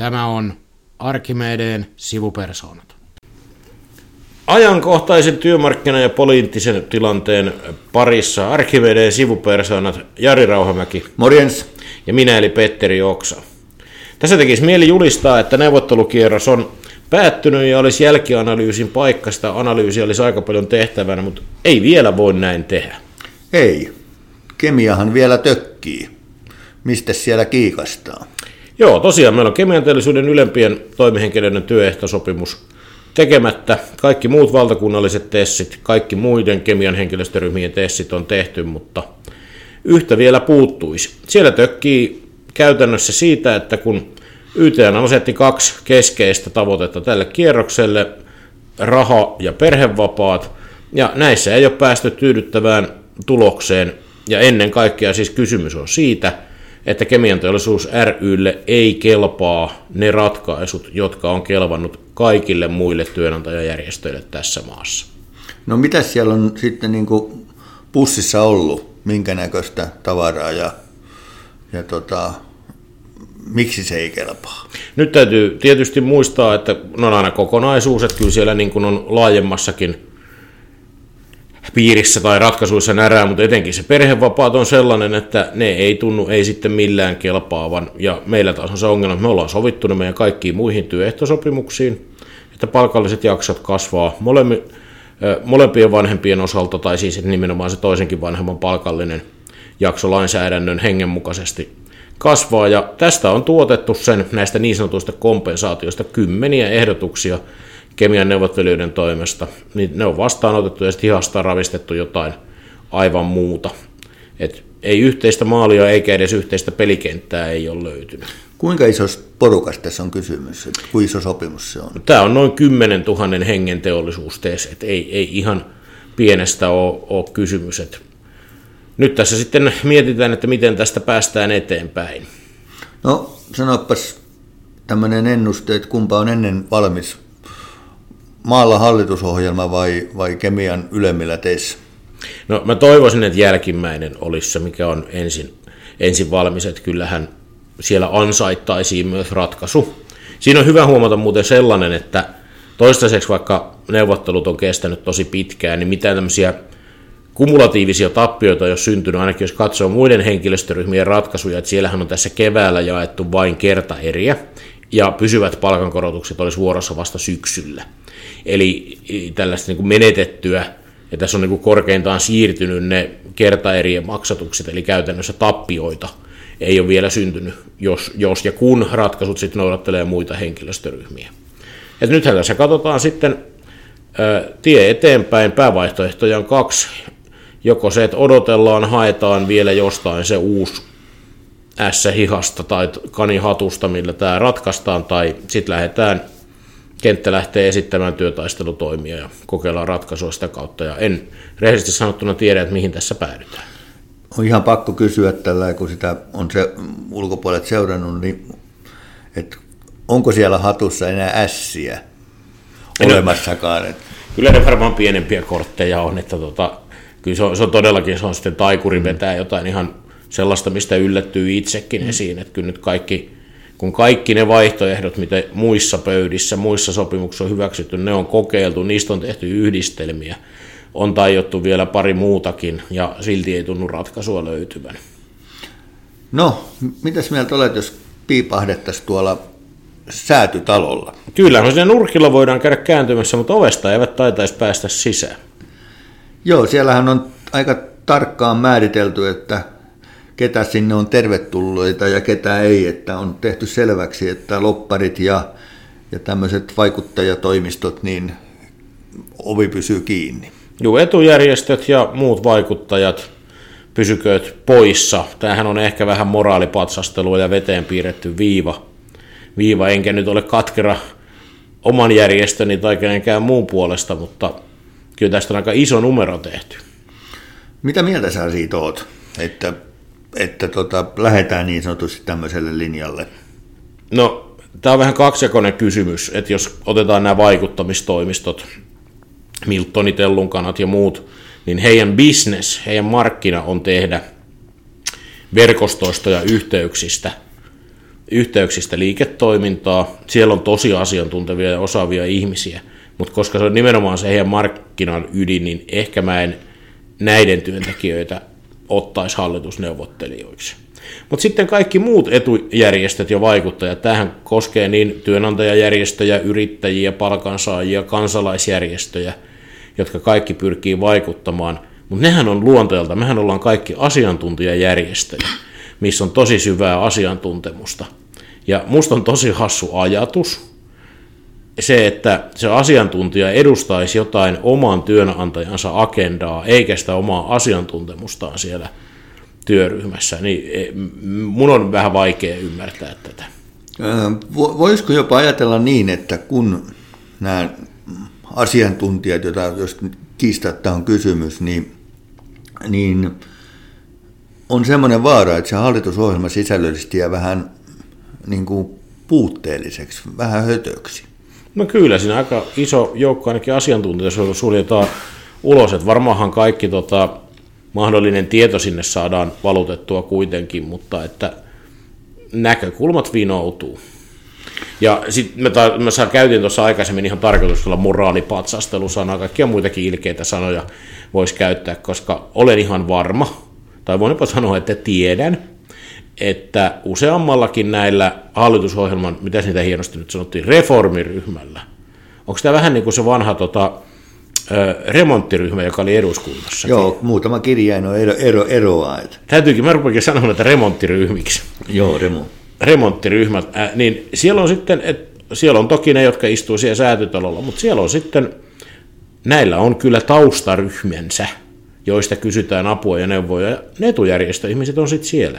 Tämä on Arkimedeen sivupersoonat. Ajankohtaisen työmarkkina- ja poliittisen tilanteen parissa Arkimedeen sivupersoonat Jari Rauhamäki Morjens. ja minä eli Petteri Oksa. Tässä tekisi mieli julistaa, että neuvottelukierros on päättynyt ja olisi jälkianalyysin paikka. Sitä analyysiä olisi aika paljon tehtävänä, mutta ei vielä voi näin tehdä. Ei. Kemiahan vielä tökkii. Mistä siellä kiikastaa? Joo, tosiaan meillä on kemian teollisuuden ylempien toimihenkilöiden työehtosopimus tekemättä. Kaikki muut valtakunnalliset testit, kaikki muiden kemian henkilöstöryhmien testit on tehty, mutta yhtä vielä puuttuisi. Siellä tökkii käytännössä siitä, että kun YTN asetti kaksi keskeistä tavoitetta tälle kierrokselle, raha- ja perhevapaat, ja näissä ei ole päästy tyydyttävään tulokseen, ja ennen kaikkea siis kysymys on siitä, että kemianteollisuus rylle ei kelpaa ne ratkaisut, jotka on kelvannut kaikille muille työnantajajärjestöille tässä maassa. No mitä siellä on sitten niin kuin pussissa ollut, minkä näköistä tavaraa ja, ja tota, miksi se ei kelpaa? Nyt täytyy tietysti muistaa, että on aina kokonaisuus, että kyllä siellä niin kuin on laajemmassakin piirissä tai ratkaisuissa närää, mutta etenkin se perhevapaat on sellainen, että ne ei tunnu ei sitten millään kelpaavan. Ja meillä taas on se ongelma, että me ollaan sovittu ne meidän kaikkiin muihin työehtosopimuksiin, että palkalliset jaksot kasvaa molemmi, molempien vanhempien osalta, tai siis nimenomaan se toisenkin vanhemman palkallinen jakso lainsäädännön hengen mukaisesti kasvaa. Ja tästä on tuotettu sen näistä niin sanotuista kompensaatioista kymmeniä ehdotuksia, kemian neuvottelijoiden toimesta, niin ne on vastaanotettu ja sitten hihasta ravistettu jotain aivan muuta. Et ei yhteistä maalia eikä edes yhteistä pelikenttää ei ole löytynyt. Kuinka iso porukas tässä on kysymys? Kuinka iso sopimus se on? Tämä on noin 10 000 hengen teollisuustees, että ei, ei ihan pienestä ole, ole kysymys. Et nyt tässä sitten mietitään, että miten tästä päästään eteenpäin. No sanopas tämmöinen ennuste, että kumpa on ennen valmis maalla hallitusohjelma vai, vai kemian ylemmillä teissä? No mä toivoisin, että jälkimmäinen olisi se, mikä on ensin, ensin valmis, että kyllähän siellä ansaittaisiin myös ratkaisu. Siinä on hyvä huomata muuten sellainen, että toistaiseksi vaikka neuvottelut on kestänyt tosi pitkään, niin mitään tämmöisiä kumulatiivisia tappioita ole syntynyt, ainakin jos katsoo muiden henkilöstöryhmien ratkaisuja, että siellähän on tässä keväällä jaettu vain kertaeriä, ja pysyvät palkankorotukset olisi vuorossa vasta syksyllä. Eli tällaista niin kuin menetettyä, ja tässä on niin kuin korkeintaan siirtynyt ne kertaerien maksatukset, eli käytännössä tappioita ei ole vielä syntynyt, jos, jos ja kun ratkaisut sitten noudattelee muita henkilöstöryhmiä. Et nythän tässä katsotaan sitten ä, tie eteenpäin, päävaihtoehtoja on kaksi. Joko se, että odotellaan, haetaan vielä jostain se uusi S-hihasta tai kanihatusta, millä tämä ratkaistaan, tai sitten lähdetään, kenttä lähtee esittämään työtaistelutoimia ja kokeillaan ratkaisua sitä kautta, ja en rehellisesti sanottuna tiedä, että mihin tässä päädytään. On ihan pakko kysyä tällä, kun sitä on se ulkopuolet seurannut, niin että onko siellä hatussa enää ässiä olemassakaan? Että... Kyllä ne varmaan pienempiä kortteja on, että tota, kyllä se on, se on todellakin se on sitten taikuri vetää jotain ihan sellaista, mistä yllättyy itsekin esiin, että kyllä nyt kaikki, kun kaikki ne vaihtoehdot, mitä muissa pöydissä, muissa sopimuksissa on hyväksytty, ne on kokeiltu, niistä on tehty yhdistelmiä, on tajottu vielä pari muutakin, ja silti ei tunnu ratkaisua löytyvän. No, mitäs mieltä olet, jos piipahdettaisiin tuolla säätytalolla? Kyllä, no nurkilla voidaan käydä kääntymässä, mutta ovesta eivät taitaisi päästä sisään. Joo, siellähän on aika tarkkaan määritelty, että ketä sinne on tervetulleita ja ketä ei, että on tehty selväksi, että lopparit ja, ja tämmöiset vaikuttajatoimistot, niin ovi pysyy kiinni. Joo, etujärjestöt ja muut vaikuttajat pysykööt poissa. Tämähän on ehkä vähän moraalipatsastelua ja veteen piirretty viiva. viiva. Enkä nyt ole katkera oman järjestöni tai kenenkään muun puolesta, mutta kyllä tästä on aika iso numero tehty. Mitä mieltä sä siitä oot, että että tota, lähdetään niin sanotusti tämmöiselle linjalle? No, tämä on vähän kaksijakoinen kysymys, että jos otetaan nämä vaikuttamistoimistot, Miltonit, Tellunkanat ja muut, niin heidän business, heidän markkina on tehdä verkostoista ja yhteyksistä yhteyksistä liiketoimintaa. Siellä on tosi asiantuntevia ja osaavia ihmisiä, mutta koska se on nimenomaan se heidän markkinan ydin, niin ehkä mä en näiden työntekijöitä ottaisi hallitusneuvottelijoiksi. Mutta sitten kaikki muut etujärjestöt ja vaikuttajat, tähän koskee niin työnantajajärjestöjä, yrittäjiä, palkansaajia, kansalaisjärjestöjä, jotka kaikki pyrkii vaikuttamaan, mutta nehän on luonteelta, mehän ollaan kaikki asiantuntijajärjestöjä, missä on tosi syvää asiantuntemusta. Ja musta on tosi hassu ajatus, se, että se asiantuntija edustaisi jotain oman työnantajansa agendaa, eikä sitä omaa asiantuntemustaan siellä työryhmässä, niin e, mun on vähän vaikea ymmärtää tätä. Voisiko jopa ajatella niin, että kun nämä asiantuntijat, joita jos kiistatta on kysymys, niin, niin on semmoinen vaara, että se hallitusohjelma sisällöllisesti jää vähän niin kuin puutteelliseksi, vähän hötöksi. No kyllä, siinä aika iso joukko ainakin asiantuntijoita suljetaan ulos, että varmaanhan kaikki tota, mahdollinen tieto sinne saadaan valutettua kuitenkin, mutta että näkökulmat vinoutuu. Ja sitten me, ta- me käytiin tuossa aikaisemmin ihan tarkoituksella moraalipatsastelusanaa, kaikkia muitakin ilkeitä sanoja voisi käyttää, koska olen ihan varma, tai voin jopa sanoa, että tiedän, että useammallakin näillä hallitusohjelman, mitä niitä hienosti nyt sanottiin, reformiryhmällä, onko tämä vähän niin kuin se vanha tota, remonttiryhmä, joka oli eduskunnassa. Joo, muutama kirjain on ero, ero, eroa. Että. Täytyykin, mä rupeakin sanomaan, että remonttiryhmiksi. Joo, remo. Remonttiryhmät, äh, niin siellä on sitten, et, siellä on toki ne, jotka istuu siellä säätytalolla, mutta siellä on sitten, näillä on kyllä taustaryhmänsä, joista kysytään apua ja neuvoja, ja ne etujärjestöihmiset on sitten siellä.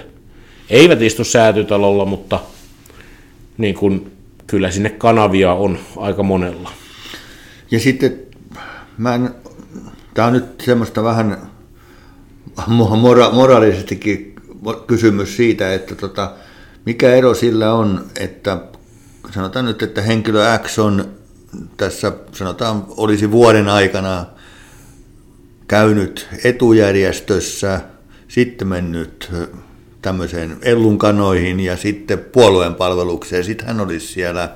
Eivät istu säätytalolla, mutta niin kun, kyllä sinne kanavia on aika monella. Ja sitten mä en, tämä on nyt semmoista vähän mora, moraalisestikin kysymys siitä, että tota, mikä ero sillä on, että sanotaan nyt, että henkilö X on tässä, sanotaan, olisi vuoden aikana käynyt etujärjestössä, sitten mennyt tämmöiseen ellunkanoihin ja sitten puolueen palvelukseen, sitten hän olisi siellä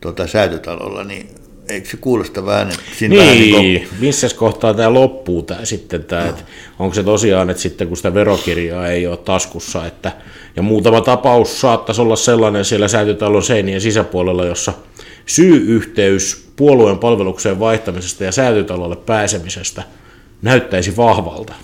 tota, säätötalolla, niin eikö se kuulosta vähän, että siinä niin, vähän niin kuin... missä kohtaa tämä loppuu tämä sitten, tämä, no. että onko se tosiaan, että sitten kun sitä verokirjaa ei ole taskussa, että, ja muutama tapaus saattaisi olla sellainen siellä säätytalon seinien sisäpuolella, jossa syy-yhteys puolueen palvelukseen vaihtamisesta ja säätytalolle pääsemisestä näyttäisi vahvalta.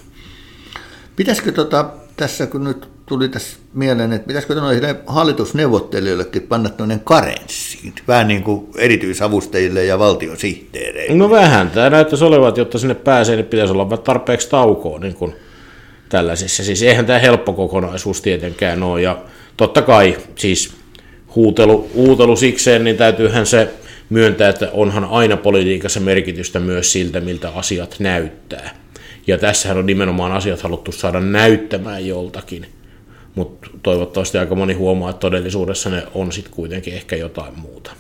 Pitäisikö tota, tässä, kun nyt tuli tässä mieleen, että pitäisikö noille hallitusneuvottelijoillekin panna tuonne karenssiin, vähän niin kuin erityisavustajille ja valtiosihteereille. No vähän, tämä näyttäisi olevan, että jotta sinne pääsee, niin pitäisi olla tarpeeksi taukoa niin kuin tällaisessa. Siis eihän tämä helppo kokonaisuus tietenkään ole, ja totta kai siis huutelu, huutelu sikseen, niin täytyyhän se myöntää, että onhan aina politiikassa merkitystä myös siltä, miltä asiat näyttää. Ja tässähän on nimenomaan asiat haluttu saada näyttämään joltakin mutta toivottavasti aika moni huomaa, että todellisuudessa ne on sitten kuitenkin ehkä jotain muuta.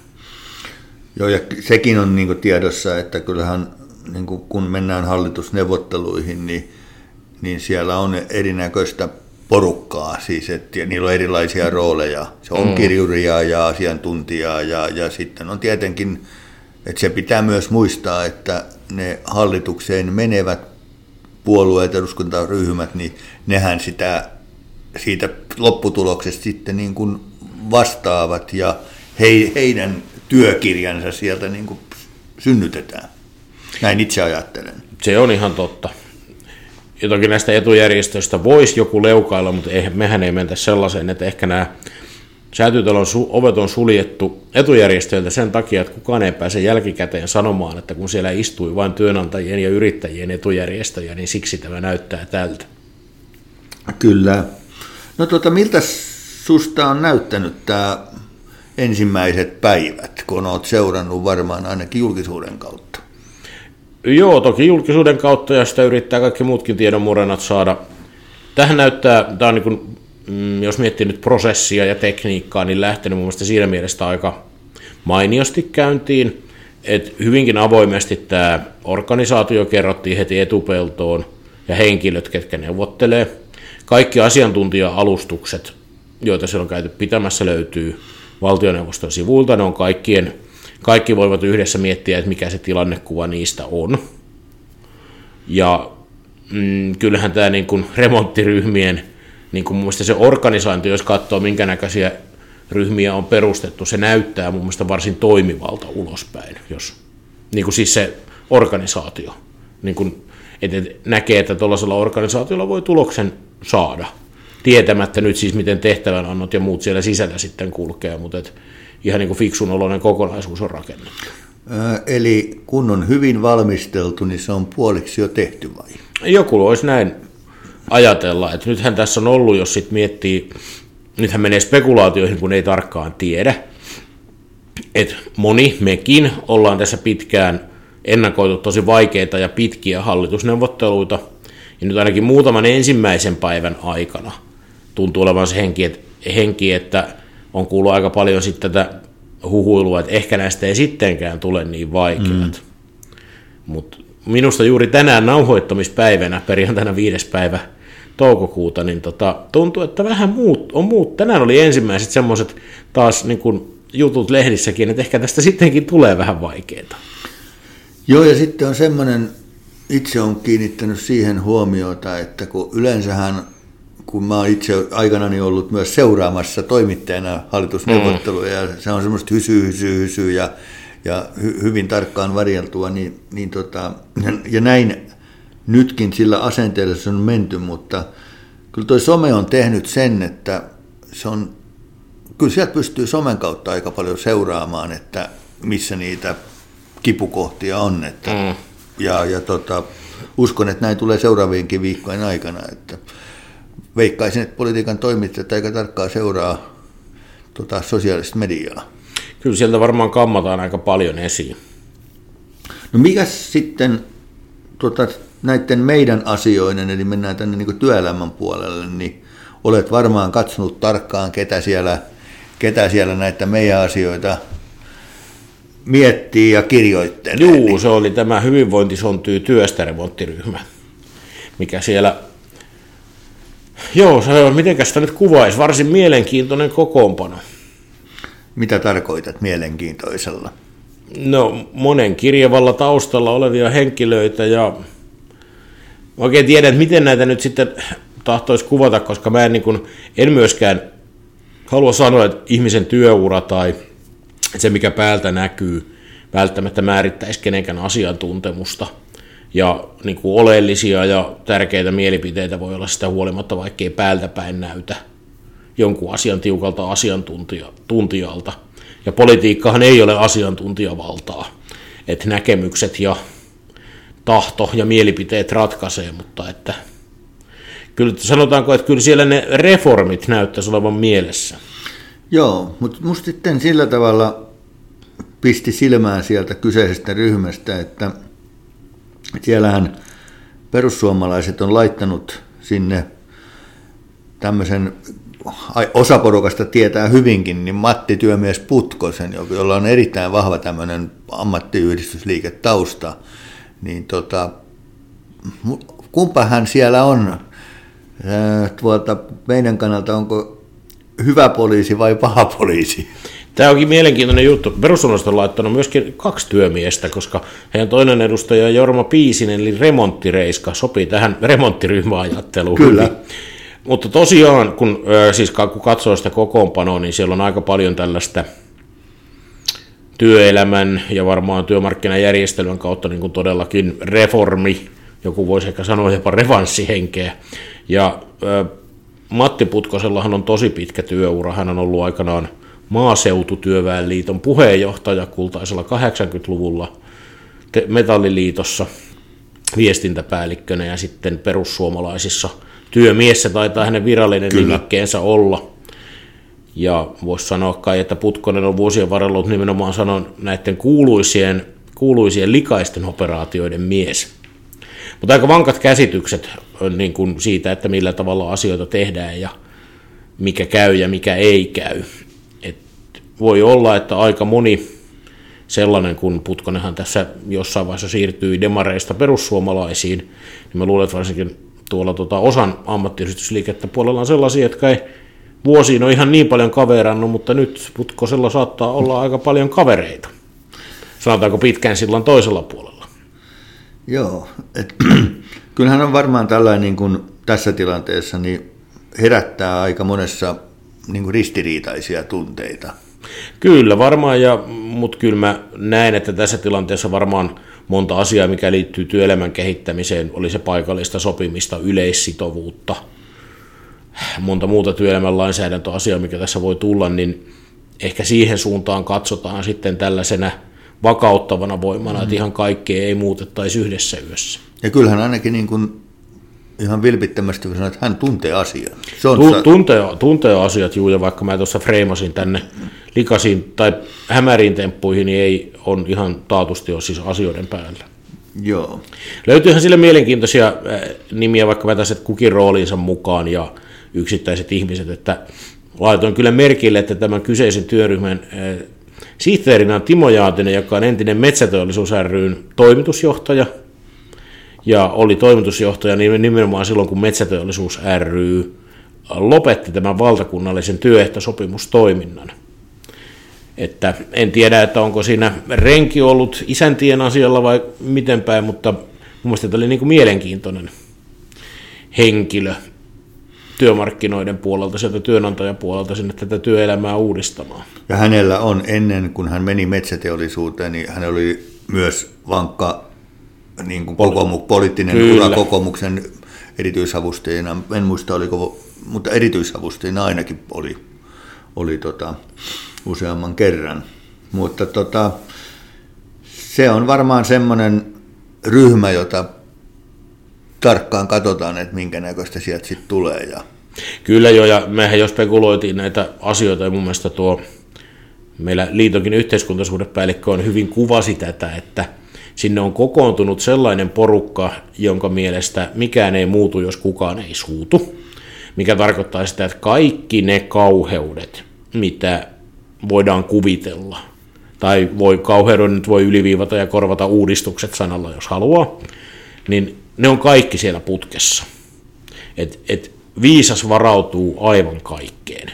Joo, ja sekin on niin tiedossa, että kyllähän niin kun mennään hallitusneuvotteluihin, niin, niin siellä on erinäköistä porukkaa, siis että niillä on erilaisia rooleja. Se on mm. kirjuria ja asiantuntijaa ja, ja sitten on tietenkin, että se pitää myös muistaa, että ne hallitukseen menevät puolueet, eduskuntaryhmät, niin nehän sitä siitä lopputuloksesta sitten niin kuin vastaavat ja he, heidän työkirjansa sieltä niin kuin synnytetään. Näin itse ajattelen. Se on ihan totta. Ja toki näistä etujärjestöistä voisi joku leukailla, mutta ei, mehän ei mentä sellaiseen, että ehkä nämä säätytalon su- ovet on suljettu etujärjestöiltä sen takia, että kukaan ei pääse jälkikäteen sanomaan, että kun siellä istui vain työnantajien ja yrittäjien etujärjestöjä, niin siksi tämä näyttää tältä. Kyllä. No tuota, miltä susta on näyttänyt tämä ensimmäiset päivät, kun olet seurannut varmaan ainakin julkisuuden kautta? Joo, toki julkisuuden kautta ja sitä yrittää kaikki muutkin tiedonmurennat saada. Tähän näyttää, tämä on niin kuin, mm, jos miettii nyt prosessia ja tekniikkaa, niin lähtenyt mun mielestä siinä mielessä aika mainiosti käyntiin. Et hyvinkin avoimesti tämä organisaatio kerrottiin heti etupeltoon ja henkilöt, ketkä neuvottelee – kaikki asiantuntija-alustukset joita siellä on käyty pitämässä, löytyy valtioneuvoston sivuilta. Ne on kaikkien, kaikki voivat yhdessä miettiä, että mikä se tilannekuva niistä on. Ja mm, kyllähän tämä niin kuin remonttiryhmien, niin kuin mun se organisointi, jos katsoo minkä näköisiä ryhmiä on perustettu, se näyttää mun mielestä varsin toimivalta ulospäin, jos niin kuin siis se organisaatio, niin kuin, että näkee, että tuollaisella organisaatiolla voi tuloksen saada, tietämättä nyt siis miten tehtävänannot ja muut siellä sisällä sitten kulkee, mutta et ihan niin kuin fiksun oloinen kokonaisuus on rakennettu. Eli kun on hyvin valmisteltu, niin se on puoliksi jo tehty vai? Joku olisi näin ajatella, että nythän tässä on ollut, jos sitten miettii, nythän menee spekulaatioihin, kun ei tarkkaan tiedä, että moni, mekin, ollaan tässä pitkään ennakoitu tosi vaikeita ja pitkiä hallitusneuvotteluita, ja nyt ainakin muutaman ensimmäisen päivän aikana tuntuu olevan se henki, että, henki, että on kuullut aika paljon sitten tätä huhuilua, että ehkä näistä ei sittenkään tule niin vaikeat. Mm. Mutta minusta juuri tänään nauhoittamispäivänä, perjantaina viides päivä toukokuuta, niin tota, tuntuu, että vähän muut, on muut. Tänään oli ensimmäiset semmoiset taas niin kuin jutut lehdissäkin, että ehkä tästä sittenkin tulee vähän vaikeaa. Joo, ja sitten on semmoinen, itse on kiinnittänyt siihen huomiota, että kun yleensähän, kun mä oon itse aikanani ollut myös seuraamassa toimittajana hallitusneuvotteluja, mm. ja se on semmoista hysy, hysy, hysy, ja, ja hy, hyvin tarkkaan varjeltua, niin, niin tota, ja näin nytkin sillä asenteella se on menty, mutta kyllä toi some on tehnyt sen, että se on, kyllä sieltä pystyy somen kautta aika paljon seuraamaan, että missä niitä kipukohtia on. Että, mm. Ja, ja tota, uskon, että näin tulee seuraavienkin viikkojen aikana. Että veikkaisin, että politiikan toimittajat aika tarkkaan seuraa tota, sosiaalista mediaa. Kyllä sieltä varmaan kammataan aika paljon esiin. No mikä sitten tota, näiden meidän asioiden, eli mennään tänne niin työelämän puolelle, niin olet varmaan katsonut tarkkaan, ketä siellä, ketä siellä näitä meidän asioita miettii ja kirjoittelee. Juu, niin. se oli tämä hyvinvointi sontyy työstä remonttiryhmä, mikä siellä Joo, se on, miten sitä nyt kuvaisi, varsin mielenkiintoinen kokoonpano. Mitä tarkoitat mielenkiintoisella? No, monen kirjavalla taustalla olevia henkilöitä ja oikein tiedä, että miten näitä nyt sitten tahtoisi kuvata, koska mä en, niin kuin, en myöskään halua sanoa, että ihmisen työura tai se, mikä päältä näkyy, välttämättä määrittäisi kenenkään asiantuntemusta. Ja niin kuin oleellisia ja tärkeitä mielipiteitä voi olla sitä huolimatta, vaikkei päältä päin näytä jonkun asian tiukalta asiantuntijalta. Ja politiikkahan ei ole asiantuntijavaltaa. Että näkemykset ja tahto ja mielipiteet ratkaisee, mutta että kyllä sanotaanko, että kyllä siellä ne reformit näyttäisi olevan mielessä. Joo, mutta musta sitten sillä tavalla pisti silmään sieltä kyseisestä ryhmästä, että siellähän perussuomalaiset on laittanut sinne tämmöisen, osa porukasta tietää hyvinkin, niin Matti Työmies Putkosen, jolla on erittäin vahva tämmöinen ammattiyhdistysliiketausta, niin tota, kumpa hän siellä on? Tuota, meidän kannalta, onko hyvä poliisi vai paha poliisi? Tämä onkin mielenkiintoinen juttu. Perussuomalaiset on laittanut myöskin kaksi työmiestä, koska heidän toinen edustaja Jorma Piisinen, eli remonttireiska, sopii tähän remonttiryhmäajatteluun. Kyllä. Mutta tosiaan, kun, siis kun katsoo sitä kokoonpanoa, niin siellä on aika paljon tällaista työelämän ja varmaan työmarkkinajärjestelmän kautta niin kuin todellakin reformi, joku voisi ehkä sanoa jopa revanssihenkeä. Ja Matti Putkosellahan on tosi pitkä työura, hän on ollut aikanaan maaseututyöväenliiton puheenjohtaja kultaisella 80-luvulla Metalliliitossa viestintäpäällikkönä ja sitten perussuomalaisissa työmiessä taitaa hänen virallinen Kyllä. nimikkeensä olla. Ja voisi sanoa kai, että Putkonen on vuosien varrella ollut nimenomaan sanon näiden kuuluisien, kuuluisien likaisten operaatioiden mies. Mutta aika vankat käsitykset niin kuin siitä, että millä tavalla asioita tehdään ja mikä käy ja mikä ei käy. Et voi olla, että aika moni sellainen, kun Putkonenhan tässä jossain vaiheessa siirtyi demareista perussuomalaisiin, niin mä luulen, että varsinkin tuolla tuota osan ammattiyhdistysliikettä puolella on sellaisia, jotka ei vuosiin on ihan niin paljon kaverannut, mutta nyt Putkosella saattaa olla aika paljon kavereita. Sanotaanko pitkään sillan toisella puolella. Joo, et, kyllähän on varmaan tällainen niin kuin tässä tilanteessa niin herättää aika monessa niin kuin ristiriitaisia tunteita. Kyllä varmaan, ja, mutta kyllä mä näen, että tässä tilanteessa varmaan monta asiaa, mikä liittyy työelämän kehittämiseen, oli se paikallista sopimista, yleissitovuutta, monta muuta työelämän lainsäädäntöasiaa, mikä tässä voi tulla, niin ehkä siihen suuntaan katsotaan sitten tällaisena vakauttavana voimana, mm. että ihan kaikkea ei muutettaisi yhdessä yössä. Ja kyllähän ainakin niin kuin ihan vilpittömästi sanoi, että hän tuntee asian. Se on tu- tuntee, tuntee asiat, juu, ja vaikka mä tuossa freimasin tänne likaisiin tai hämäriin temppuihin, niin ei on ihan taatusti ole siis asioiden päällä. Joo. Löytyyhän sille mielenkiintoisia äh, nimiä vaikka vetäiset kukin rooliinsa mukaan ja yksittäiset ihmiset, että laitoin kyllä merkille, että tämän kyseisen työryhmän äh, sihteerinä on Timo Jaatinen, joka on entinen Metsäteollisuus ryn toimitusjohtaja, ja oli toimitusjohtaja nimenomaan silloin, kun Metsäteollisuus ry lopetti tämän valtakunnallisen työehtosopimustoiminnan. Että en tiedä, että onko siinä renki ollut isäntien asialla vai miten päin, mutta mun mielestä tämä oli niin kuin mielenkiintoinen henkilö työmarkkinoiden puolelta, sieltä työnantajapuolelta sinne tätä työelämää uudistamaan. Ja hänellä on ennen, kun hän meni metsäteollisuuteen, niin hän oli myös vankka niin kuin kokoomu, poliittinen Kyllä. ura kokoomuksen erityisavustajana. En muista oliko, mutta erityisavustajana ainakin oli, oli tota, useamman kerran. Mutta tota, se on varmaan semmoinen ryhmä, jota tarkkaan katsotaan, että minkä näköistä sieltä sitten tulee. Ja... Kyllä jo, ja mehän jo spekuloitiin näitä asioita, ja mun mielestä tuo meillä liitonkin yhteiskuntasuhdepäällikkö on hyvin kuvasi tätä, että sinne on kokoontunut sellainen porukka, jonka mielestä mikään ei muutu, jos kukaan ei suutu, mikä tarkoittaa sitä, että kaikki ne kauheudet, mitä voidaan kuvitella. Tai voi kauheuden nyt voi yliviivata ja korvata uudistukset sanalla, jos haluaa. Niin ne on kaikki siellä putkessa. Et, et viisas varautuu aivan kaikkeen.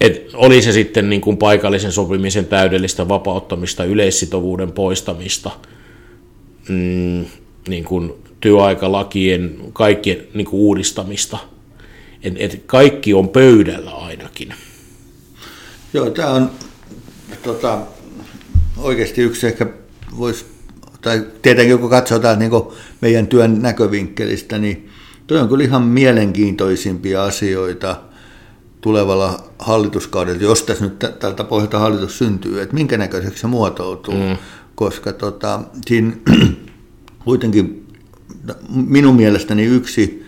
Et oli se sitten niin kuin paikallisen sopimisen täydellistä vapauttamista, yleissitovuuden poistamista, mm, niin kuin työaikalakien kaikkien niin kuin uudistamista. Et, et kaikki on pöydällä ainakin. Joo, tämä on tota, oikeasti yksi ehkä voisi, tai tietenkin kun katsotaan niin meidän työn näkövinkkelistä, niin tuo on kyllä ihan mielenkiintoisimpia asioita tulevalla hallituskaudella, jos tässä nyt tältä pohjalta hallitus syntyy, että minkä näköiseksi se muotoutuu, mm. koska tota, siinä kuitenkin minun mielestäni yksi,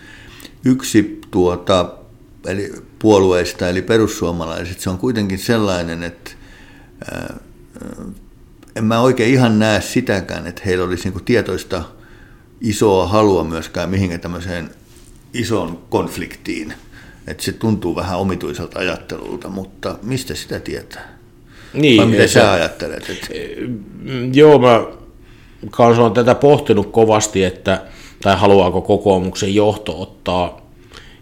yksi tuota, eli puolueista, eli perussuomalaiset, se on kuitenkin sellainen, että en mä oikein ihan näe sitäkään, että heillä olisi niinku tietoista isoa halua myöskään mihinkä tämmöiseen isoon konfliktiin. Että se tuntuu vähän omituiselta ajattelulta, mutta mistä sitä tietää? Niin, Vai mitä sä ajattelet? Että... Joo, mä kanssa olen tätä pohtinut kovasti, että tai haluaako kokoomuksen johto ottaa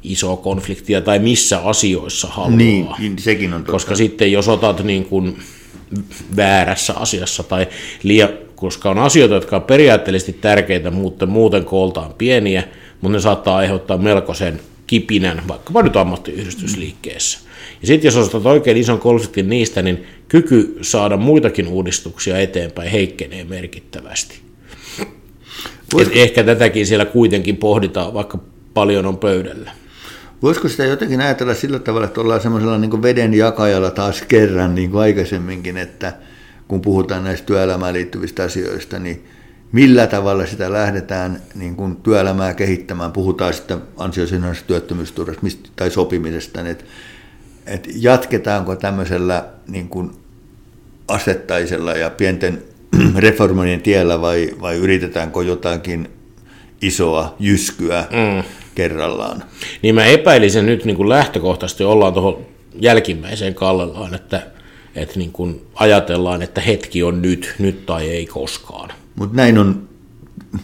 isoa konfliktia tai missä asioissa haluaa. Niin, niin sekin on totta. Koska sitten jos otat niin kuin väärässä asiassa tai liian, koska on asioita, jotka on periaatteellisesti tärkeitä, mutta muuten kooltaan pieniä, mutta ne saattaa aiheuttaa melkoisen kipinän, vaikkapa nyt ammattiyhdistysliikkeessä. Ja sitten jos ostat oikein ison konfliktin niistä, niin kyky saada muitakin uudistuksia eteenpäin heikkenee merkittävästi. Et ehkä tätäkin siellä kuitenkin pohditaan, vaikka paljon on pöydällä. Voisiko sitä jotenkin ajatella sillä tavalla, että ollaan semmoisella niin veden jakajalla taas kerran, niin kuin aikaisemminkin, että kun puhutaan näistä työelämään liittyvistä asioista, niin millä tavalla sitä lähdetään niin kuin työelämää kehittämään, puhutaan sitten ansiosidonnaisesta työttömyysturvasta tai sopimisesta, niin että, että jatketaanko tämmöisellä niin kuin asettaisella ja pienten reformoinnin tiellä vai, vai yritetäänkö jotakin isoa jyskyä mm. Kerrallaan. Niin mä epäilisin nyt niin kuin lähtökohtaisesti ollaan tuohon jälkimmäiseen kallellaan, että, että niin kuin ajatellaan, että hetki on nyt, nyt tai ei koskaan. Mutta näin on,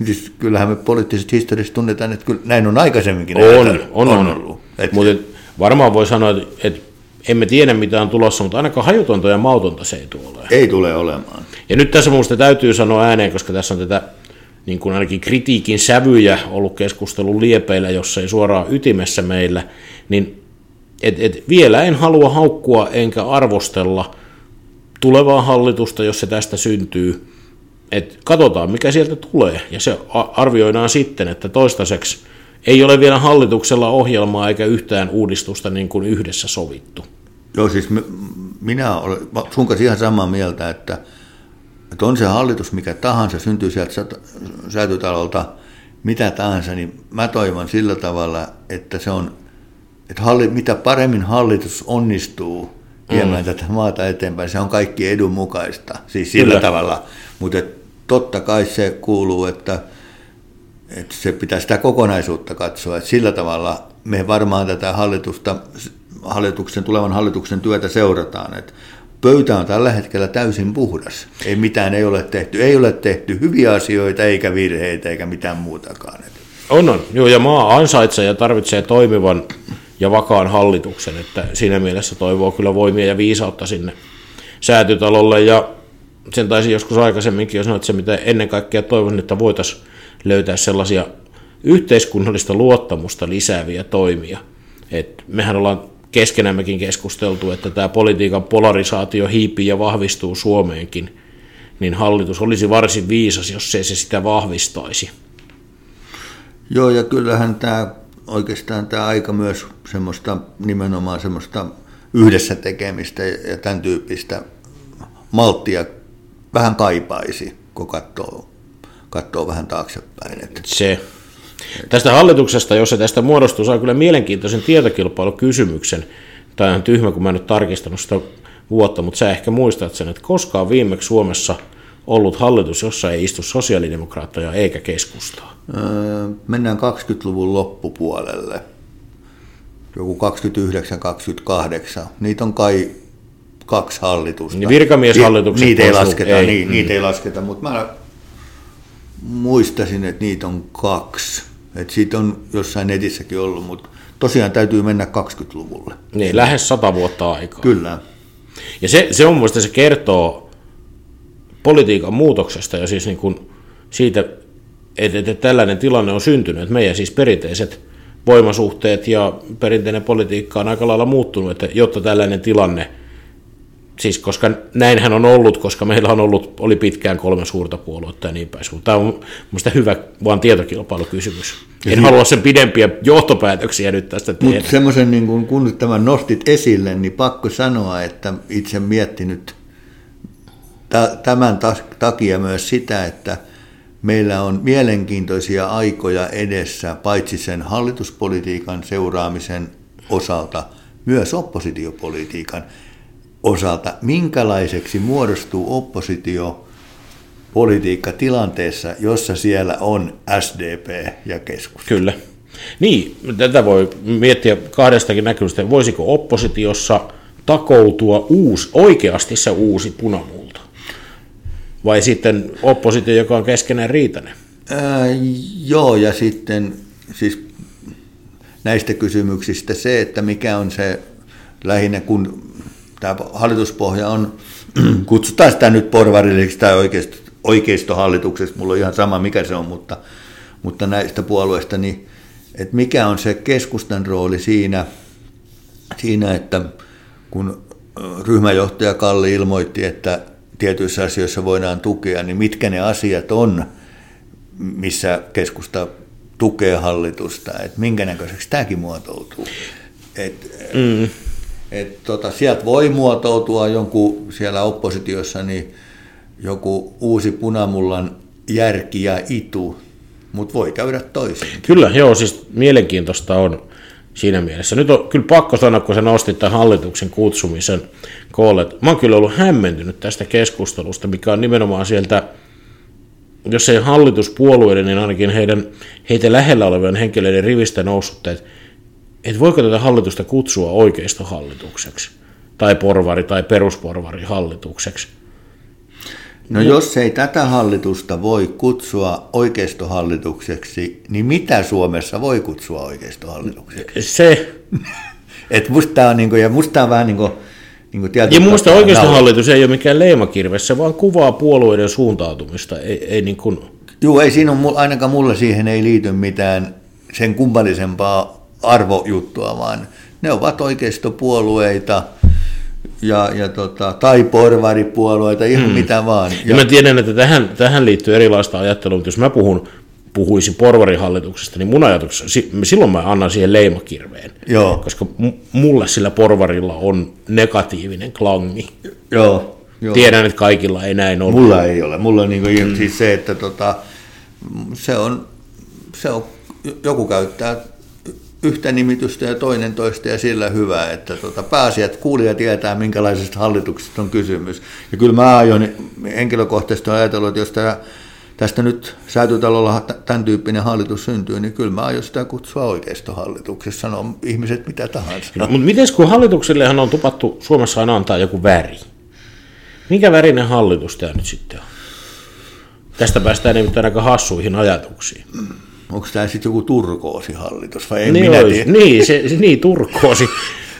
siis kyllähän me poliittisesta historiasta tunnetaan, että kyllä näin on aikaisemminkin on, on, on, on ollut. Et, Mutta varmaan voi sanoa, että, että emme tiedä mitä on tulossa, mutta ainakaan hajutonta ja mautonta se ei tule olemaan. Ei tule olemaan. Ja nyt tässä minusta täytyy sanoa ääneen, koska tässä on tätä niin kuin ainakin kritiikin sävyjä ollut keskustelun liepeillä, jossa ei suoraan ytimessä meillä, niin et, et vielä en halua haukkua enkä arvostella tulevaa hallitusta, jos se tästä syntyy. Et katsotaan, mikä sieltä tulee, ja se arvioidaan sitten, että toistaiseksi ei ole vielä hallituksella ohjelmaa eikä yhtään uudistusta niin kuin yhdessä sovittu. Joo, siis minä olen sun kanssa ihan samaa mieltä, että, että on se hallitus mikä tahansa, syntyy sieltä säätytalolta mitä tahansa, niin mä toivon sillä tavalla, että se on, että halli, mitä paremmin hallitus onnistuu viemään mm. tätä maata eteenpäin, se on kaikki edun mukaista, siis sillä Kyllä. tavalla, mutta totta kai se kuuluu, että, että se pitää sitä kokonaisuutta katsoa, että sillä tavalla me varmaan tätä hallitusta hallituksen, tulevan hallituksen työtä seurataan. Että pöytä on tällä hetkellä täysin puhdas. Ei mitään ei ole tehty. Ei ole tehty hyviä asioita, eikä virheitä, eikä mitään muutakaan. On, on. Joo, ja maa ansaitsee ja tarvitsee toimivan ja vakaan hallituksen, että siinä mielessä toivoo kyllä voimia ja viisautta sinne säätytalolle, ja sen taisi joskus aikaisemminkin jo sanoa, että se mitä ennen kaikkea toivon, että voitaisiin löytää sellaisia yhteiskunnallista luottamusta lisääviä toimia. Et mehän ollaan keskenämmekin keskusteltu, että tämä politiikan polarisaatio hiipii ja vahvistuu Suomeenkin, niin hallitus olisi varsin viisas, jos se, se sitä vahvistaisi. Joo, ja kyllähän tämä oikeastaan tämä aika myös semmoista nimenomaan semmoista yhdessä tekemistä ja tämän tyyppistä malttia vähän kaipaisi, kun katsoo, katsoo vähän taaksepäin. Että. Se, Tästä hallituksesta, jos se tästä muodostuu, saa kyllä mielenkiintoisen tietokilpailukysymyksen. Tämä on tyhmä, kun mä en nyt tarkistanut sitä vuotta, mutta sä ehkä muistat sen, että koskaan viimeksi Suomessa ollut hallitus, jossa ei istu sosiaalidemokraatteja eikä keskustaa? Öö, mennään 20-luvun loppupuolelle. Joku 29-28. Niitä on kai kaksi hallitusta. Niin virkamieshallitukset. Niitä ei lasketa, ei. Niin, niitä ei lasketa, mutta mä muistasin, että niitä on kaksi. Että siitä on jossain netissäkin ollut, mutta tosiaan täytyy mennä 20-luvulle. Niin, lähes sata vuotta aikaa. Kyllä. Ja se, se on mielestäni se kertoo politiikan muutoksesta ja siis niin kuin siitä, että, että tällainen tilanne on syntynyt. Että meidän siis perinteiset voimasuhteet ja perinteinen politiikka on aika lailla muuttunut, että jotta tällainen tilanne – siis koska näinhän on ollut, koska meillä on ollut, oli pitkään kolme suurta puoluetta ja niin päin. Tämä on minusta hyvä vaan tietokilpailukysymys. En hyvä. halua sen pidempiä johtopäätöksiä nyt tästä tehdä. Mutta semmoisen, niin kun, kun tämän nostit esille, niin pakko sanoa, että itse miettinyt tämän takia myös sitä, että meillä on mielenkiintoisia aikoja edessä, paitsi sen hallituspolitiikan seuraamisen osalta, myös oppositiopolitiikan osalta, minkälaiseksi muodostuu oppositio politiikka tilanteessa, jossa siellä on SDP ja keskus. Kyllä. Niin, tätä voi miettiä kahdestakin näkökulmasta. Voisiko oppositiossa takoutua uusi, oikeasti se uusi punamulta? Vai sitten oppositio, joka on keskenään riitainen? Ää, joo, ja sitten siis näistä kysymyksistä se, että mikä on se lähinnä, kun tämä hallituspohja on, kutsutaan sitä nyt porvarilliseksi tai oikeisto, oikeistohallituksessa, mulla on ihan sama mikä se on, mutta, mutta näistä puolueista, niin että mikä on se keskustan rooli siinä, siinä, että kun ryhmäjohtaja Kalli ilmoitti, että tietyissä asioissa voidaan tukea, niin mitkä ne asiat on, missä keskusta tukee hallitusta, että minkä näköiseksi tämäkin muotoutuu. Et, mm. Et tota, sieltä voi muotoutua jonkun siellä oppositiossa niin joku uusi punamullan järki ja itu, mutta voi käydä toisin. Kyllä, joo, siis mielenkiintoista on siinä mielessä. Nyt on kyllä pakko sanoa, kun sä nostit tämän hallituksen kutsumisen koolle. Mä oon kyllä ollut hämmentynyt tästä keskustelusta, mikä on nimenomaan sieltä, jos ei hallituspuolueiden, niin ainakin heidän, heitä lähellä olevien henkilöiden rivistä noussut, että että voiko tätä hallitusta kutsua oikeistohallitukseksi, tai porvari- tai perusporvari-hallitukseksi. No jos ei tätä hallitusta voi kutsua oikeistohallitukseksi, niin mitä Suomessa voi kutsua oikeistohallitukseksi? Se, Et musta on, niinku, ja musta on vähän niin kuin, niin kuin Ja mun mielestä oikeistohallitus ei ole mikään leimakirve, se vaan kuvaa puolueiden suuntautumista. Ei, ei niin kuin... Joo, ei siinä on, ainakaan mulle siihen ei liity mitään sen kummallisempaa arvojuttua, vaan ne ovat oikeistopuolueita ja, ja tota, tai porvaripuolueita, ihan hmm. mitä vaan. Ja, ja mä tiedän, että tähän, tähän liittyy erilaista ajattelua, mutta jos mä puhun puhuisin porvarihallituksesta, niin mun ajatuksessa, silloin mä annan siihen leimakirveen. Joo. Koska mulle sillä porvarilla on negatiivinen klangi. Joo. Joo. Tiedän, että kaikilla ei näin ole. Mulla ei ole. Mulla on niin mm. siis se, että tota, se, on, se on, joku käyttää yhtä nimitystä ja toinen toista ja sillä hyvä, että tota, pääasiat kuulija tietää, minkälaisesta hallituksesta on kysymys. Ja kyllä mä aion henkilökohtaisesti ajatellut, että jos tämä tästä nyt säätytalolla tämän tyyppinen hallitus syntyy, niin kyllä mä aion sitä kutsua oikeistohallituksessa, sanoo ihmiset mitä tahansa. No, mutta miten kun hallituksillehan on tupattu Suomessa aina antaa joku väri? Minkä värinen hallitus tämä nyt sitten on? Tästä päästään nimittäin aika hassuihin ajatuksiin. Onko tämä sitten joku turkoosihallitus vai en niin, minä tiedä? Niin, se, niin, turkoosi.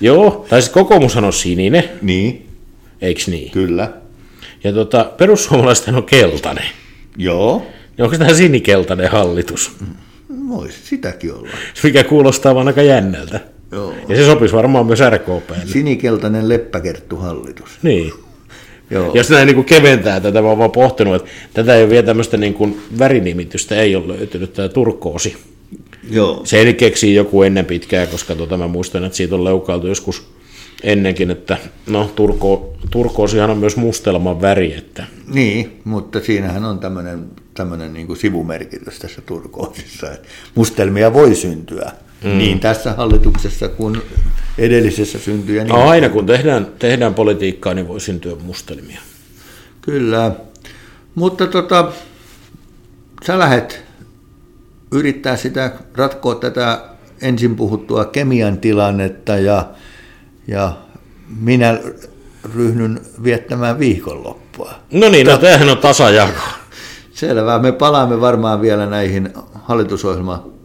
Joo, tai sitten kokoomus on sininen. Niin. Eikö niin? Kyllä. Ja tota, perussuomalaisten on keltainen. Joo. Ja onko tämä sinikeltainen hallitus? Voisi sitäkin olla. Mikä kuulostaa vaan aika jännältä. Joo. Ja se sopisi varmaan myös RKP. Sinikeltainen leppäkerttuhallitus. Niin. Joo. Jos näin niin kuin keventää tätä, mä oon vaan pohtinut, että tätä ei ole vielä tämmöistä niin kuin värinimitystä, ei ole löytynyt tämä turkoosi. Joo. Se keksii joku ennen pitkää, koska tota, mä muistan, että siitä on leukailtu joskus ennenkin, että no turko, turkoosihan on myös mustelman väri. Että... Niin, mutta siinähän on tämmöinen, tämmöinen niin kuin sivumerkitys tässä turkoosissa. Mustelmia voi syntyä mm. niin tässä hallituksessa kuin edellisessä syntyjä. Niin no, aina kun tehdään, tehdään politiikkaa, niin voi syntyä mustelmia. Kyllä, mutta tota, sä lähet yrittää sitä ratkoa tätä ensin puhuttua kemian tilannetta ja ja minä ryhdyn viettämään viikonloppua. No niin, no tämähän on tasajako. Selvä. Me palaamme varmaan vielä näihin hallitusohjelmaan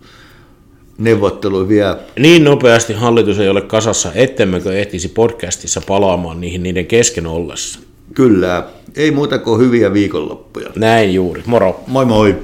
neuvotteluihin vielä. Niin nopeasti hallitus ei ole kasassa, ettemmekö ehtisi podcastissa palaamaan niihin niiden kesken ollessa. Kyllä. Ei muuta kuin hyviä viikonloppuja. Näin juuri. Moro. Moi moi.